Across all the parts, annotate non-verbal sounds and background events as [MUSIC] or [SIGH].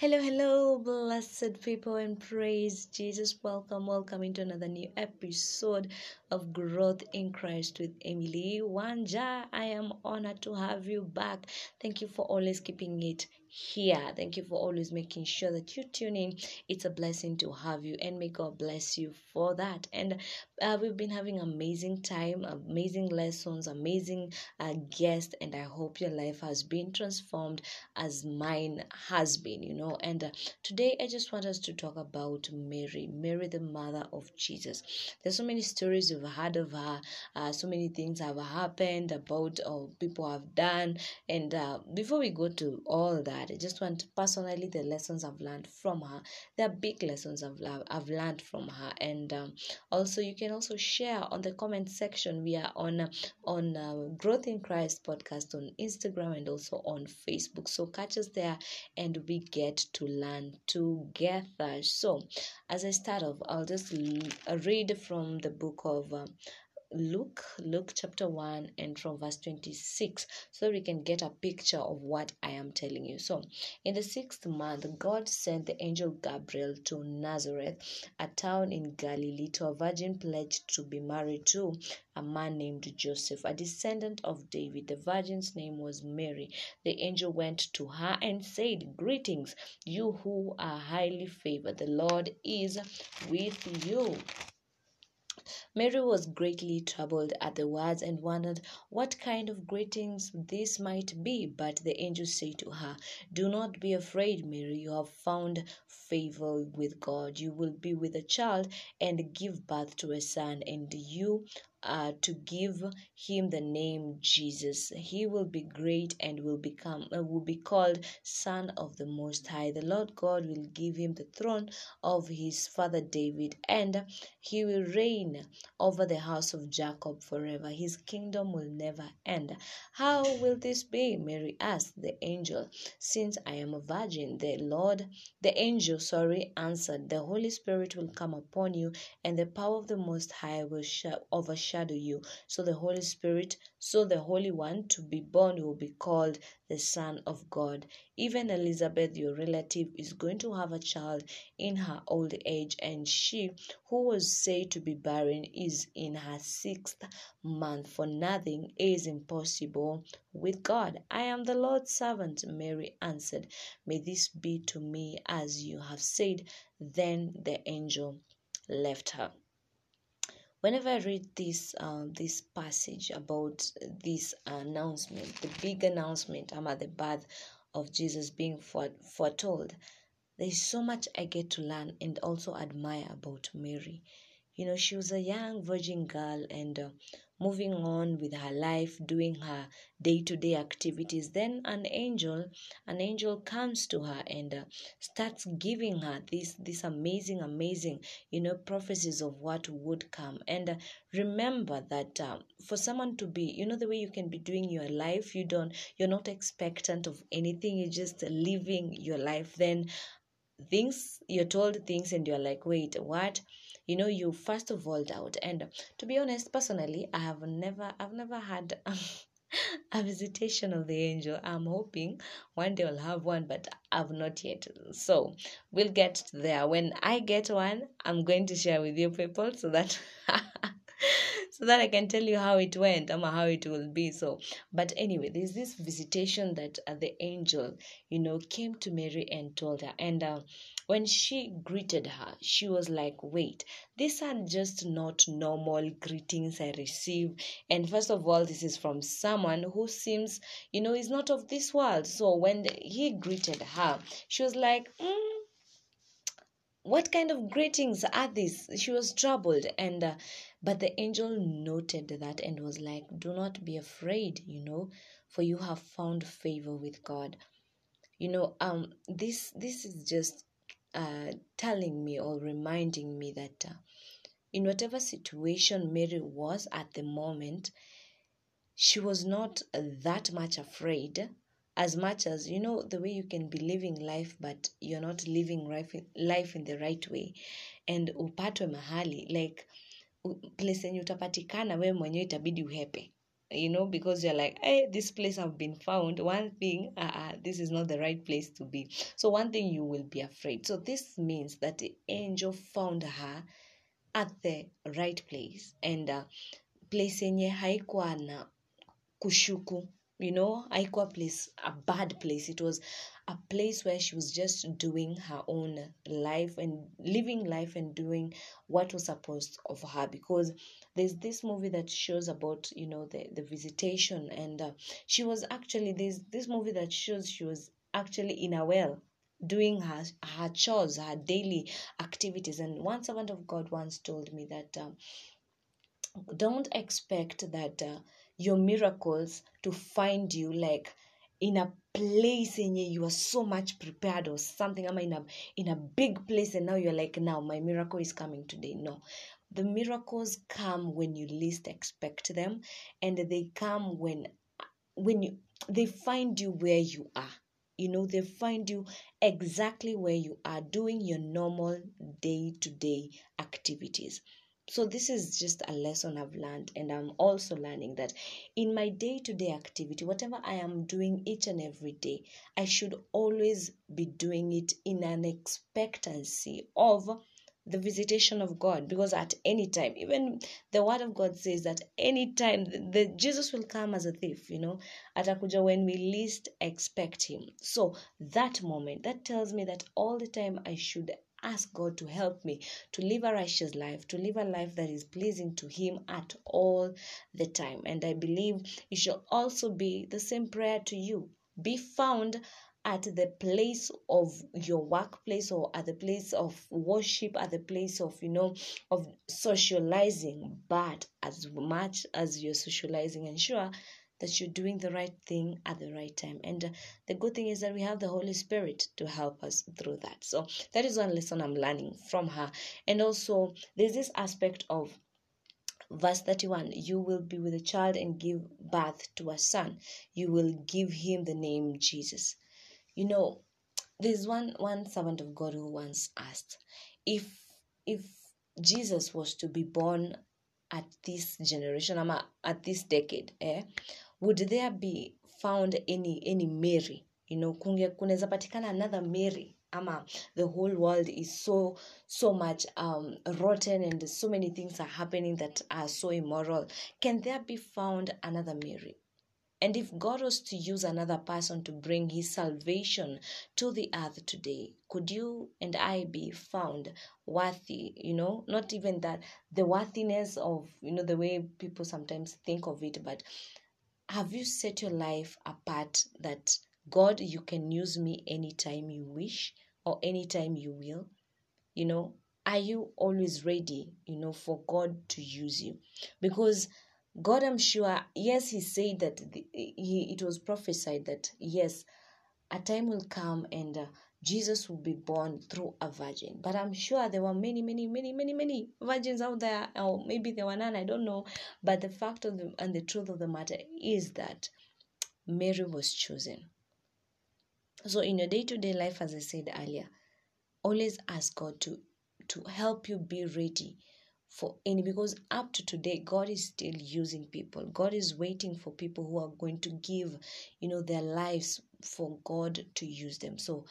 Hello, hello, blessed people, and praise Jesus. Welcome, welcome into another new episode of Growth in Christ with Emily Wanja. I am honored to have you back. Thank you for always keeping it here. Thank you for always making sure that you tune in. It's a blessing to have you, and may God bless you for that. And uh, we've been having amazing time, amazing lessons, amazing uh, guests, and I hope your life has been transformed as mine has been. You know, and uh, today I just want us to talk about Mary, Mary, the mother of Jesus. There's so many stories we've heard of her, uh, so many things have happened about uh, people have done, and uh, before we go to all that. I just want personally the lessons I've learned from her. There are big lessons I've I've learned from her, and um, also you can also share on the comment section. We are on on uh, Growth in Christ podcast on Instagram and also on Facebook. So catch us there, and we get to learn together. So as I start off, I'll just read from the book of. Uh, Luke, Luke chapter 1, and from verse 26, so we can get a picture of what I am telling you. So, in the sixth month, God sent the angel Gabriel to Nazareth, a town in Galilee, to a virgin pledged to be married to a man named Joseph, a descendant of David. The virgin's name was Mary. The angel went to her and said, Greetings, you who are highly favored, the Lord is with you. Mary was greatly troubled at the words and wondered what kind of greetings this might be. But the angel said to her, Do not be afraid, Mary. You have found favor with God. You will be with a child and give birth to a son, and you uh, to give him the name Jesus. He will be great and will become uh, will be called Son of the Most High. The Lord God will give him the throne of his father David, and he will reign over the house of Jacob forever. His kingdom will never end. How will this be? Mary asked the angel. Since I am a virgin, the Lord, the angel, sorry, answered, The Holy Spirit will come upon you, and the power of the Most High will overshadow you. So the Holy Spirit, so the Holy One to be born will be called the Son of God. Even Elizabeth, your relative, is going to have a child in her old age, and she, who was said to be barren, is in her sixth month. For nothing is impossible with God. I am the Lord's servant, Mary answered. May this be to me as you have said. Then the angel left her whenever I read this um, this passage about this announcement, the big announcement about the birth of Jesus being foretold, there is so much I get to learn and also admire about Mary. You know, she was a young virgin girl and uh, moving on with her life, doing her day to day activities. Then an angel, an angel comes to her and uh, starts giving her this this amazing, amazing, you know, prophecies of what would come. And uh, remember that uh, for someone to be, you know, the way you can be doing your life, you don't, you're not expectant of anything. You're just living your life. Then things you're told things and you're like, wait, what? You know you first of all doubt and to be honest personally i have never i've never had [LAUGHS] a visitation of the angel i'm hoping one day i'll have one but i've not yet so we'll get there when i get one i'm going to share with you people so that [LAUGHS] so that I can tell you how it went or how it will be. So, but anyway, there's this visitation that uh, the angel, you know, came to Mary and told her. And uh, when she greeted her, she was like, wait, these are just not normal greetings I receive. And first of all, this is from someone who seems, you know, is not of this world. So when he greeted her, she was like, mm, what kind of greetings are these she was troubled and uh, but the angel noted that and was like do not be afraid you know for you have found favor with god you know um this this is just uh telling me or reminding me that uh, in whatever situation mary was at the moment she was not that much afraid as much as you know the way you can be living life but you're not living life, life in the right way. And upatwe mahali like place yenye utapatikana wewe mwenyewe itabidi uhepe you know because you're like hey this place i've been found. One thing uh, uh, this is not the right place to be. So one thing you will be afraid. So this means that the angel found her at the right place. And uh, place yenye haikuwa na kushuku you know haikuwa place a bad place. It was a place where she was just doing her own life and living life and doing what was supposed of her because there's this movie that shows about you know the, the visitation and uh, she was actually there's this movie that shows she was actually in a well doing her her chores her daily activities. And one servant of god once told me that um, don't expect that uh, your miracles to find you like in a place in you are so much prepared or something I'm in a in a big place and now you're like now my miracle is coming today. No. The miracles come when you least expect them and they come when when you they find you where you are. You know they find you exactly where you are doing your normal day to day activities so this is just a lesson i've learned and i'm also learning that in my day-to-day activity whatever i am doing each and every day i should always be doing it in an expectancy of the visitation of god. Because at any time even the word of god says that any time the, the jesus will come as a thief you know atakuja when we least expect him. So that moment that tells me that all the time i should ask God to help me to live a righteous life, to live a life that is pleasing to Him at all the time. And I believe it shall also be the same prayer to you. Be found at the place of your workplace or at the place of worship at the place of you know of socializing but as much as you're socializing ensure that you're doing the right thing at the right time. And uh, the good thing is that we have the Holy Spirit to help us through that. So that is one lesson I'm learning from her. And also, there's this aspect of verse 31 you will be with a child and give birth to a son you will give him the name jesus you know there's one one servant of god who once asked if if jesus was to be born at this generation at this decade eh, would there be found any any mary? You know kunge kunaweza patikana another mary ama the whole world is so so much um rotten and so many things are happening that are so immoral. Can there be found another mary? And if God was to use another person to bring his salvation to the earth today, could you and I be found worthy? You know, not even that the worthiness of, you know, the way people sometimes think of it, but have you set your life apart that God, you can use me anytime you wish or anytime you will? You know, are you always ready, you know, for God to use you? Because God, I'm sure, yes, He said that the, he, it was prophesied that, yes, a time will come and uh, Jesus will be born through a virgin. But I'm sure there were many, many, many, many, many virgins out there, or maybe there were none, I don't know. But the fact of the, and the truth of the matter is that Mary was chosen. So in your day-to-day life, as I said earlier, always ask God to to help you be ready for any because up to today god is still using people god is waiting for people who are going to give you know their lives for god to use them so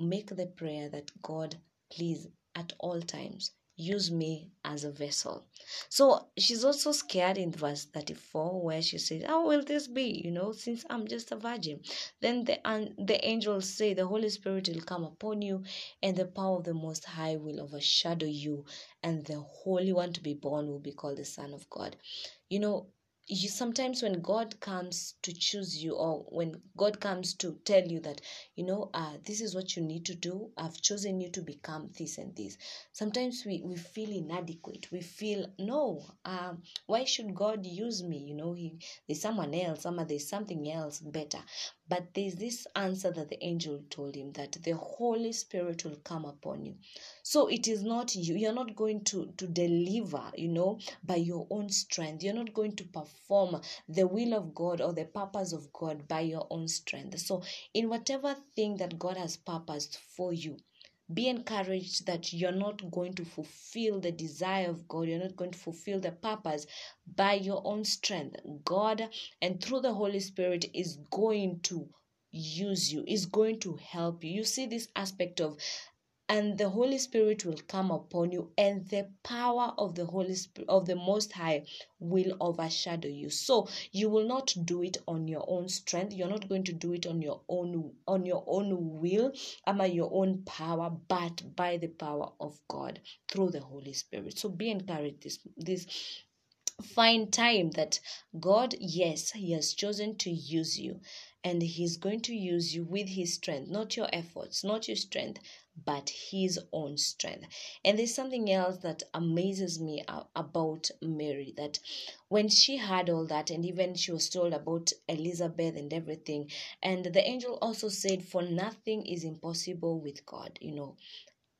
make the prayer that god please at all times use me as a vessel. So she's also scared in verse 34 where she says how will this be you know since i'm just a virgin? Then the and the angels say the holy spirit will come upon you and the power of the most high will overshadow you and the holy one to be born will be called the son of god. You know you sometimes when god comes to choose you or when god comes to tell you that you know uh, this is what you need to do. I've chosen you to become this and this. Sometimes we, we feel inadequate. We feel no um, why should god use me? You know he, there's someone else or there's something else better but there's this answer that the angel told him that the holy spirit will come upon you. So it is not you you're not going to to deliver you know by your own strength. You're not going to perform the will of god or the purpose of god by your own strength. So in whatever thing that god has purposed for you be encouraged that you're not going to fulfill the desire of God, you're not going to fulfill the purpose by your own strength. God and through the Holy Spirit is going to use you, is going to help you. You see this aspect of and the holy spirit will come upon you and the power of the holy spirit of the most high will overshadow you. So you will not do it on your own strength. You're not going to do it on your own on your own will ama your own power but by the power of god through the holy spirit. So be encouraged this this find time that god yes he has chosen to use you and he's going to use you with his strength not your efforts not your strength but his own strength. And there's something else that amazes me about Mary that when she had all that, and even she was told about Elizabeth and everything, and the angel also said, For nothing is impossible with God, you know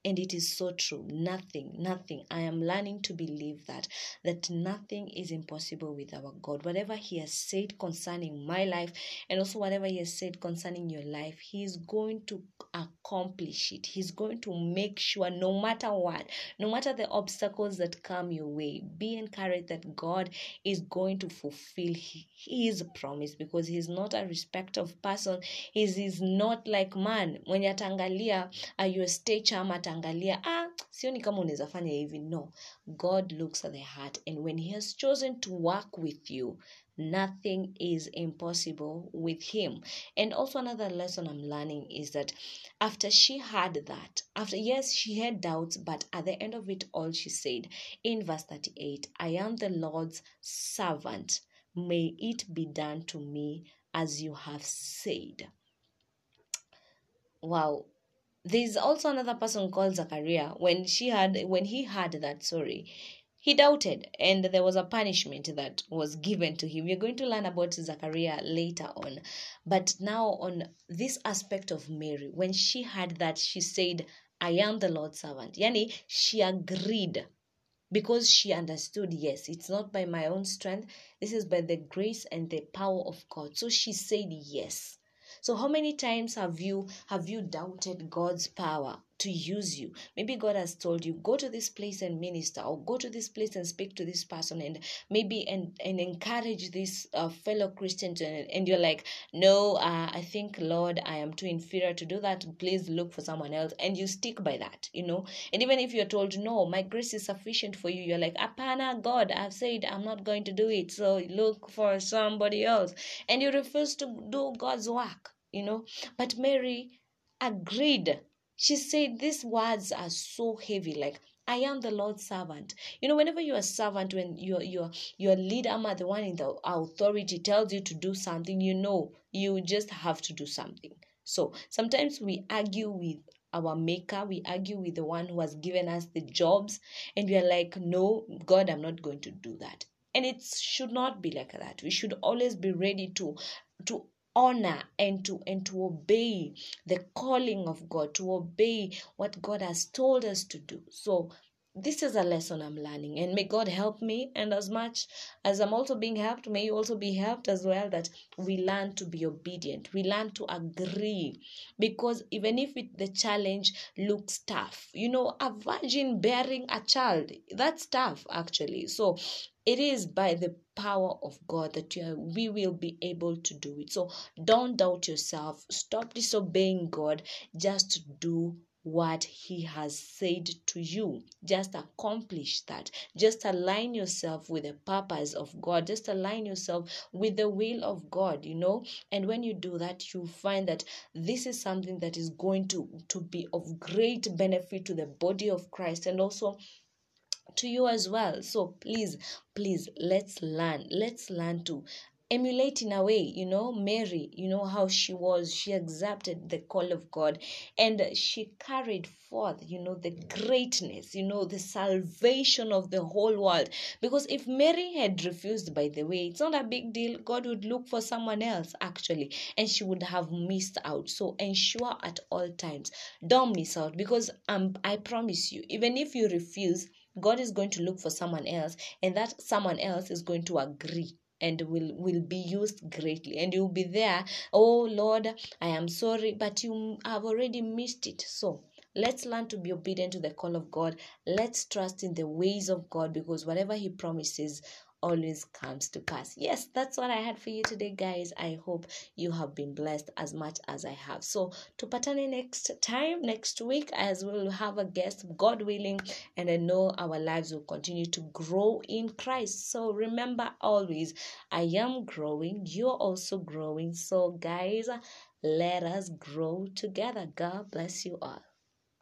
and it is so true. Nothing nothing. I am learning to believe that that nothing is impossible with our god. Whatever he has said concerning my life and also whatever he has said concerning your life he is going to accomplish it. He's going to make sure no matter what no matter the obstacles that come your way be encouraged that god is going to fulfill his promise because he's not a respect of person. He is not like man. When yatangalia uh, your stature mata ataangalia ah sioni kama unaweza fanya hivi. No. God looks at the heart and when he has chosen to work with you nothing is impossible with him. And also another lesson i'm learning is that after she had that after yes she had doubts but at the end of it all she said in verse 38 i am the lord's servant. May it be done to me as you have said. Wow there's also another person called Zachariah. When she had when he had that sorry, he doubted and there was a punishment that was given to him. We're going to learn about Zachariah later on. But now on this aspect of Mary, when she had that, she said, I am the Lord's servant. Yani, she agreed because she understood yes it's not by my own strength this is by the grace and the power of god so she said yes so how many times have you have you doubted God's power to use you? Maybe God has told you go to this place and minister or go to this place and speak to this person and maybe and and encourage this uh, fellow Christian and, and you're like, "No, uh, I think Lord, I am too inferior to do that. Please look for someone else." And you stick by that, you know? And even if you're told, "No, my grace is sufficient for you." You're like, "Apana, God, I've said I'm not going to do it. So look for somebody else." And you refuse to do God's work you know. But Mary agreed. She said, These words are so heavy, like I am the Lord's servant. You know, whenever you're a servant, when your your your leader, the one in the authority, tells you to do something, you know you just have to do something. So sometimes we argue with our maker, we argue with the one who has given us the jobs, and we are like, No, God, I'm not going to do that. And it should not be like that. We should always be ready to to honor and to and to obey the calling of God, to obey what God has told us to do. So this is a lesson I'm learning, and may God help me. And as much as I'm also being helped, may you also be helped as well that we learn to be obedient, we learn to agree. Because even if it, the challenge looks tough, you know, a virgin bearing a child, that's tough actually. So it is by the power of God that are, we will be able to do it. So don't doubt yourself. Stop disobeying God. Just do what he has said to you. Just accomplish that. Just align yourself with the purpose of God. Just align yourself with the will of God, you know. And when you do that, you find that this is something that is going to, to be of great benefit to the body of Christ and also to you as well. So please, please, let's learn. Let's learn to emulate in a way you know mary you know how she was. She accepted the call of god and she carried forth you know the greatness you know the salvation of the whole world. Because if mary had refused by the way it's not a big deal. God would look for someone else actually and she would have missed out. So ensure at all times don't miss out. Because um, i promise you even if you refuse God is going to look for someone else, and that someone else is going to agree and will will be used greatly and you'll be there oh lord i am sorry but you have already missed it so Let's learn to be obedient to the call of God. Let's trust in the ways of God because whatever He promises, always comes to pass. Yes, that's what I had for you today, guys. I hope you have been blessed as much as I have. So, to tupatane next time, next week, as we'll have a guest, God willing, and I know our lives will continue to grow in Christ. So, remember always, I am growing, you're also growing. So, guys, let us grow together. God bless you all.